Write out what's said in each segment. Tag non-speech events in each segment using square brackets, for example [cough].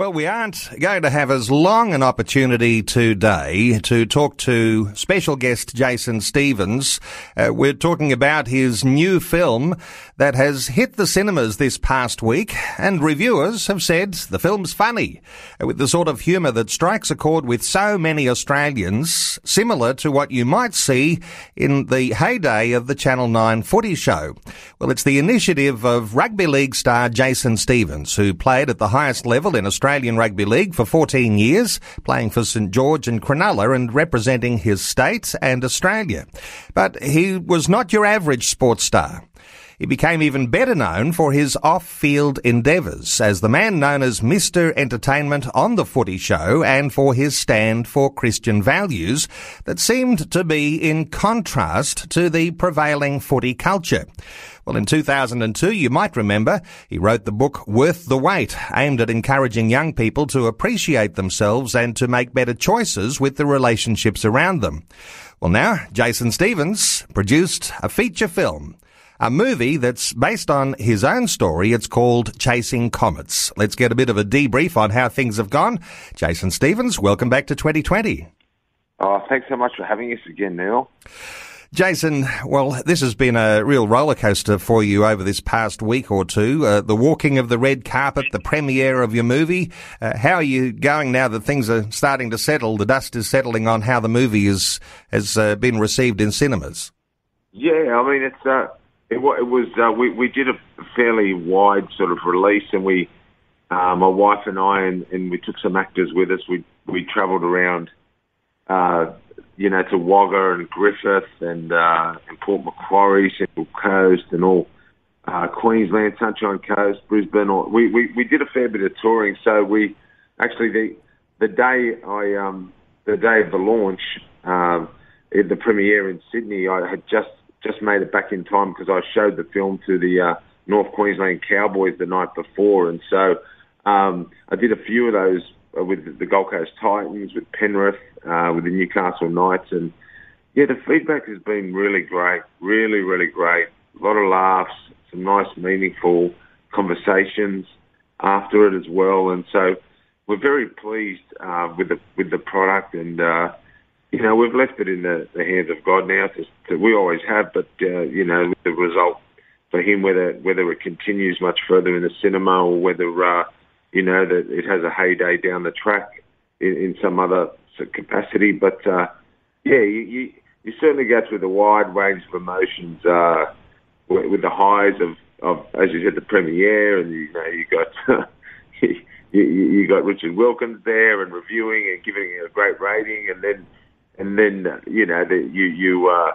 Well, we aren't going to have as long an opportunity today to talk to special guest Jason Stevens. Uh, we're talking about his new film that has hit the cinemas this past week, and reviewers have said the film's funny, uh, with the sort of humour that strikes a chord with so many Australians, similar to what you might see in the heyday of the Channel 9 footy show. Well, it's the initiative of rugby league star Jason Stevens, who played at the highest level in Australia Australian Rugby League for 14 years, playing for St George and Cronulla and representing his state and Australia. But he was not your average sports star. He became even better known for his off-field endeavours as the man known as Mr. Entertainment on the footy show and for his stand for Christian values that seemed to be in contrast to the prevailing footy culture. Well, in 2002, you might remember, he wrote the book Worth the Wait, aimed at encouraging young people to appreciate themselves and to make better choices with the relationships around them. Well, now, Jason Stevens produced a feature film a movie that's based on his own story. It's called Chasing Comets. Let's get a bit of a debrief on how things have gone. Jason Stevens, welcome back to 2020. Oh, thanks so much for having us again, Neil. Jason, well, this has been a real roller coaster for you over this past week or two. Uh, the walking of the red carpet, the premiere of your movie. Uh, how are you going now that things are starting to settle? The dust is settling on how the movie is has uh, been received in cinemas. Yeah, I mean it's uh, it, it was uh, we we did a fairly wide sort of release, and we uh, my wife and I and, and we took some actors with us. We we travelled around you know, to Wagga and Griffith and, uh, and Port Macquarie, Central Coast and all, uh, Queensland, Sunshine Coast, Brisbane. Or, we, we, we did a fair bit of touring. So we actually, the, the day I, um, the day of the launch, um, the premiere in Sydney, I had just, just made it back in time because I showed the film to the, uh, North Queensland Cowboys the night before. And so, um, I did a few of those with the Gold Coast Titans, with Penrith, uh, with the Newcastle Knights, and yeah, the feedback has been really great, really, really great. A lot of laughs, some nice, meaningful conversations after it as well, and so we're very pleased uh, with the with the product, and uh, you know we've left it in the, the hands of God now. To, we always have, but uh, you know the result for him, whether whether it continues much further in the cinema or whether uh, you know, that it has a heyday down the track in, in some other capacity. But uh, yeah, you, you, you certainly go through the wide range of emotions uh, with, with the highs of, of, as you said, the premiere, and you know, you got. [laughs] you, you got Richard Wilkins there and reviewing and giving a great rating, and then and then you know the, you you uh,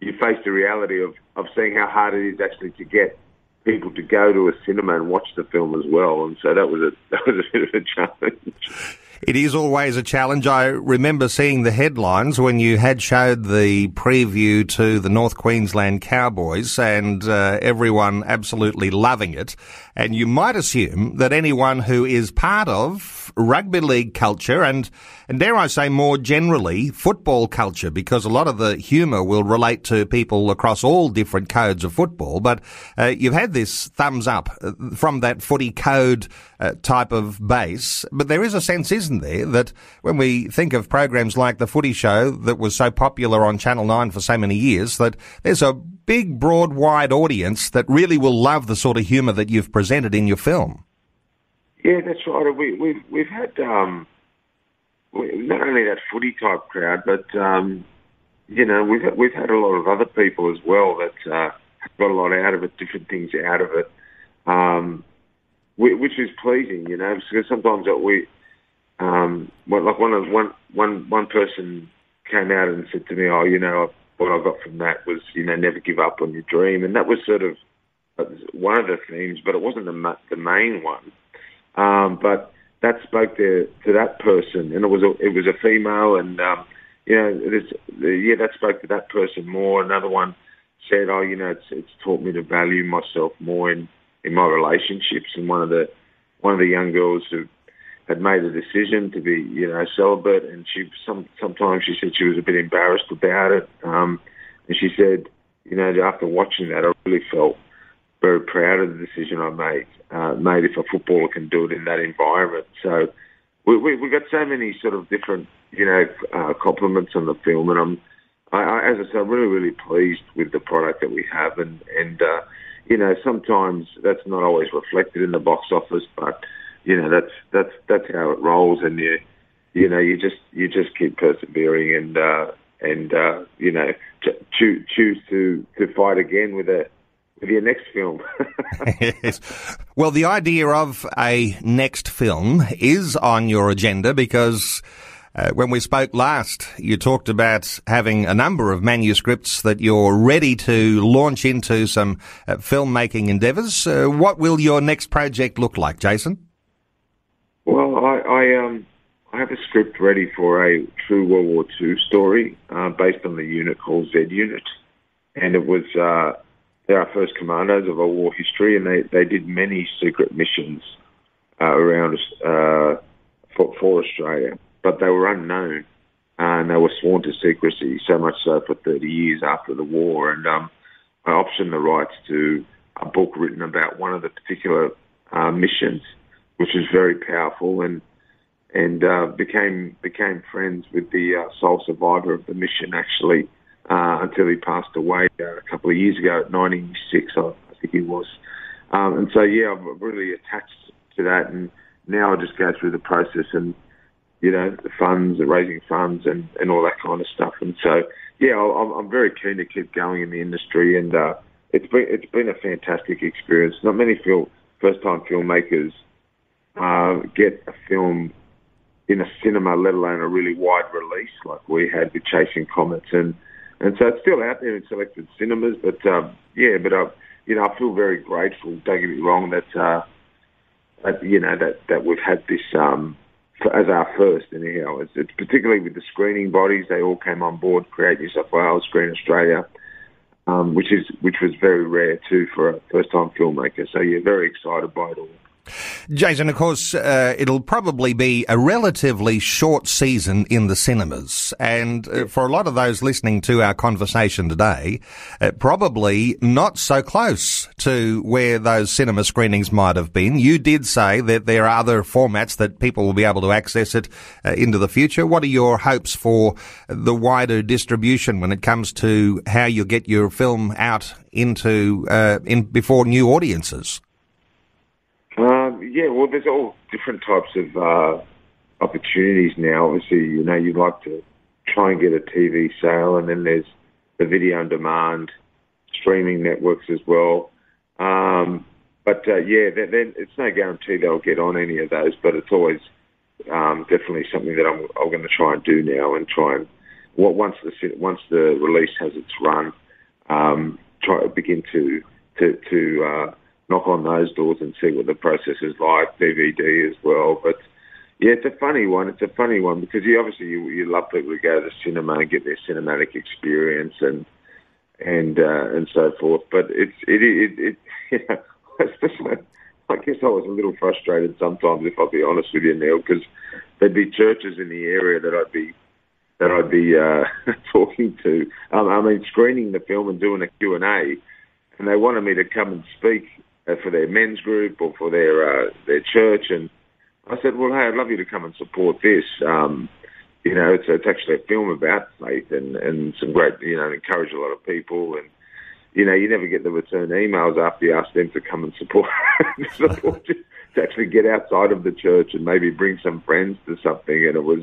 you face the reality of of seeing how hard it is actually to get people to go to a cinema and watch the film as well. And so that was a [laughs] that was a bit of a challenge. It is always a challenge. I remember seeing the headlines when you had showed the preview to the North Queensland Cowboys and uh, everyone absolutely loving it. And you might assume that anyone who is part of rugby league culture and, and dare I say more generally, football culture, because a lot of the humour will relate to people across all different codes of football. But uh, you've had this thumbs up uh, from that footy code uh, type of base. But there is a sense, isn't there, that when we think of programs like the footy show that was so popular on Channel 9 for so many years, that there's a big, broad, wide audience that really will love the sort of humour that you've presented in your film. Yeah, that's right. We, we've we've had um, not only that footy type crowd, but um, you know we've we've had a lot of other people as well that uh, got a lot out of it, different things out of it, um, which is pleasing. You know, because sometimes we, um, like one of one one one person came out and said to me, "Oh, you know, what I got from that was, you know, never give up on your dream. And that was sort of one of the themes, but it wasn't the the main one. Um, but that spoke to to that person, and it was a it was a female, and um, you know, it is, yeah, that spoke to that person more. Another one said, "Oh, you know, it's it's taught me to value myself more in in my relationships." And one of the one of the young girls who had made a decision to be, you know, celibate, and she some sometimes she said she was a bit embarrassed about it, um, and she said, you know, after watching that, I really felt very proud of the decision I made. Uh, made if a footballer can do it in that environment, so we we, we got so many sort of different, you know, uh, compliments on the film, and I'm, I, I, as I said, I'm really really pleased with the product that we have, and and uh, you know, sometimes that's not always reflected in the box office, but you know, that's that's that's how it rolls, and you you know, you just you just keep persevering and uh, and uh, you know, choose choose to to fight again with a with your next film. [laughs] yes. Well, the idea of a next film is on your agenda because. Uh, when we spoke last, you talked about having a number of manuscripts that you're ready to launch into some uh, filmmaking endeavours. Uh, what will your next project look like, Jason? Well, I, I um I have a script ready for a true World War II story uh, based on the unit called Z Unit, and it was uh, they're our first commandos of our war history, and they they did many secret missions uh, around uh, for, for Australia, but they were unknown and they were sworn to secrecy. So much so for 30 years after the war, and um, I optioned the rights to a book written about one of the particular uh, missions which was very powerful, and and uh, became became friends with the uh, sole survivor of the mission actually uh, until he passed away uh, a couple of years ago at 96, I, I think he was. Um, and so yeah, I'm really attached to that, and now I just go through the process and you know the funds, the raising funds, and and all that kind of stuff. And so yeah, I'm, I'm very keen to keep going in the industry, and uh, it's been it's been a fantastic experience. Not many film first time filmmakers uh, get a film in a cinema, let alone a really wide release like we had with Chasing Comets, and and so it's still out there in selected cinemas. But um, yeah, but uh, you know, I feel very grateful. Don't get me wrong that uh, that you know that that we've had this um, as our first anyhow. It's, it's particularly with the screening bodies; they all came on board. Create New South Wales, Screen Australia. Um, which is which was very rare too for a first time filmmaker. So yeah, very excited by it all. Jason, of course, uh, it'll probably be a relatively short season in the cinemas. And uh, for a lot of those listening to our conversation today, uh, probably not so close to where those cinema screenings might have been. You did say that there are other formats that people will be able to access it uh, into the future. What are your hopes for the wider distribution when it comes to how you get your film out into uh, in before new audiences? Um, yeah, well, there's all different types of uh, opportunities now. Obviously, you know, you'd like to try and get a TV sale, and then there's the video on demand streaming networks as well. Um, but uh, yeah, then it's no guarantee they'll get on any of those, but it's always um, definitely something that I'm, I'm going to try and do now, and try and well, once the once the release has its run, um, try begin to to to uh, knock on those doors and see what the process is like, DVD as well. But yeah, it's a funny one. It's a funny one because you obviously you, you love people to go to the cinema and get their cinematic experience and and uh, and so forth. But it's it it, it [laughs] you know, especially I guess I was a little frustrated sometimes if I'll be honest with you, Neil, because there'd be churches in the area that I'd be that I'd be uh, [laughs] talking to. Um, I mean, screening the film and doing a Q and A, and they wanted me to come and speak for their men's group or for their uh, their church. And I said, well, hey, I'd love you to come and support this. Um, you know, it's, it's actually a film about faith and, and some great, you know, encourage a lot of people. And, you know, you never get the return emails after you ask them to come and support, [laughs] support to actually get outside of the church and maybe bring some friends to something. And it was,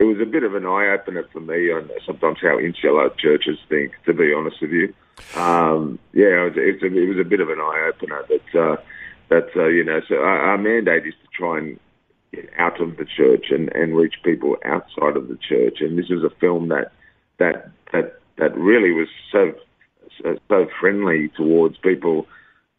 it was a bit of an eye opener for me on sometimes how insular churches think. To be honest with you, um, yeah, it was, it, was a, it was a bit of an eye opener. That uh, that uh, you know, so our, our mandate is to try and get out of the church and, and reach people outside of the church. And this was a film that that that that really was so so, friendly towards people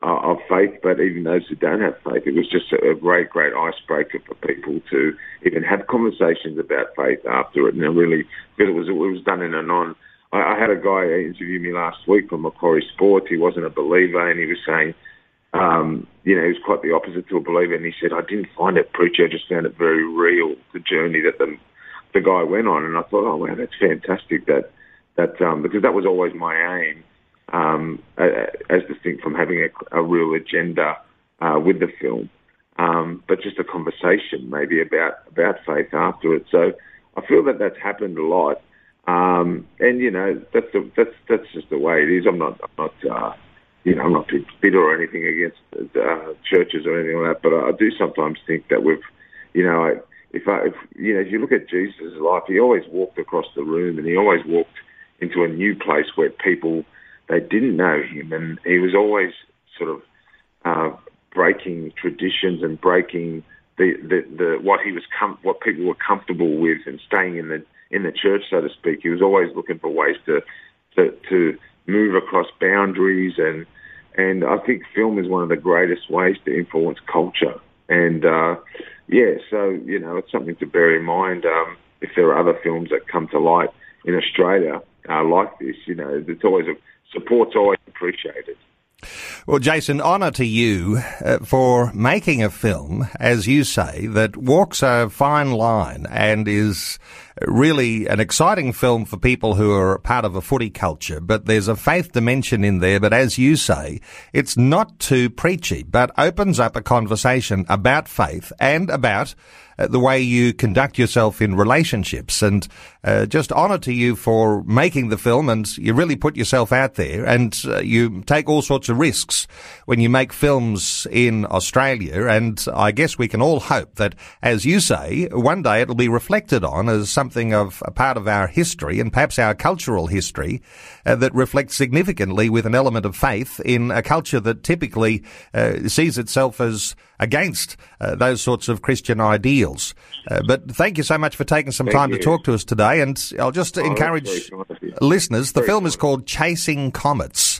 uh, of faith, but even those who don't have faith. It was just a, great, great icebreaker for people to even have conversations about faith after it. And it really feel it was it was done in a non. I, I had a guy interview me last week from Macquarie Sports. He wasn't a believer, and he was saying. Um, you know, he was quite the opposite to a believer, and he said, "I didn't find it preachy. I just found it very real. The journey that the the guy went on." And I thought, "Oh wow, that's fantastic." That that um, because that was always my aim um, as distinct from having a, a real agenda uh, with the film, um, but just a conversation maybe about about faith after it. So I feel that that's happened a lot, um, and you know that's the, that's that's just the way it is. I'm not I'm not uh, you know I'm not bitter or anything against uh, churches or anything like that, but I do sometimes think that we've you know. If I, if, you know, if you look at Jesus' life, he always walked across the room, and he always walked into a new place where people they didn't know him, and he was always sort of uh, breaking traditions and breaking the, the, the what he was com- what people were comfortable with, and staying in the in the church, so to speak. He was always looking for ways to to, to move across boundaries, and and I think film is one of the greatest ways to influence culture. And uh, yeah, so you know, it's something to bear in mind. Um, if there are other films that come to light in Australia uh, like this, you know, it's always a support's always appreciated. Well, Jason, honour to you uh, for making a film, as you say, that walks a fine line and is really an exciting film for people who are part of a footy culture. But there's a faith dimension in there. But as you say, it's not too preachy, but opens up a conversation about faith and about uh, the way you conduct yourself in relationships. And uh, just honour to you for making the film, and you really put yourself out there, and uh, you take all sorts of risks when you make films in Australia. And I guess we can all hope that, as you say, one day it'll be reflected on as something of a part of our history and perhaps our cultural history uh, that reflects significantly with an element of faith in a culture that typically uh, sees itself as against uh, those sorts of Christian ideals. Uh, but thank you so much for taking some thank time you. to talk to us today. And I'll just oh, encourage listeners. The very film is called Chasing Comets.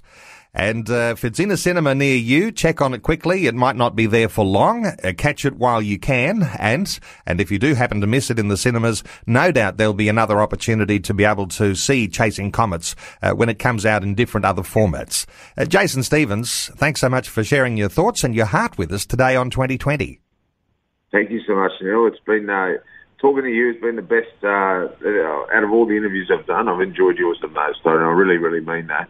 And uh, if it's in a cinema near you, check on it quickly. It might not be there for long. Uh, catch it while you can. And and if you do happen to miss it in the cinemas, no doubt there'll be another opportunity to be able to see Chasing Comets uh, when it comes out in different other formats. Uh, Jason Stevens, thanks so much for sharing your thoughts and your heart with us today on 2020. Thank you so much, Neil. It's been uh, talking to you has been the best uh, out of all the interviews I've done. I've enjoyed yours the most, and I really, really mean that.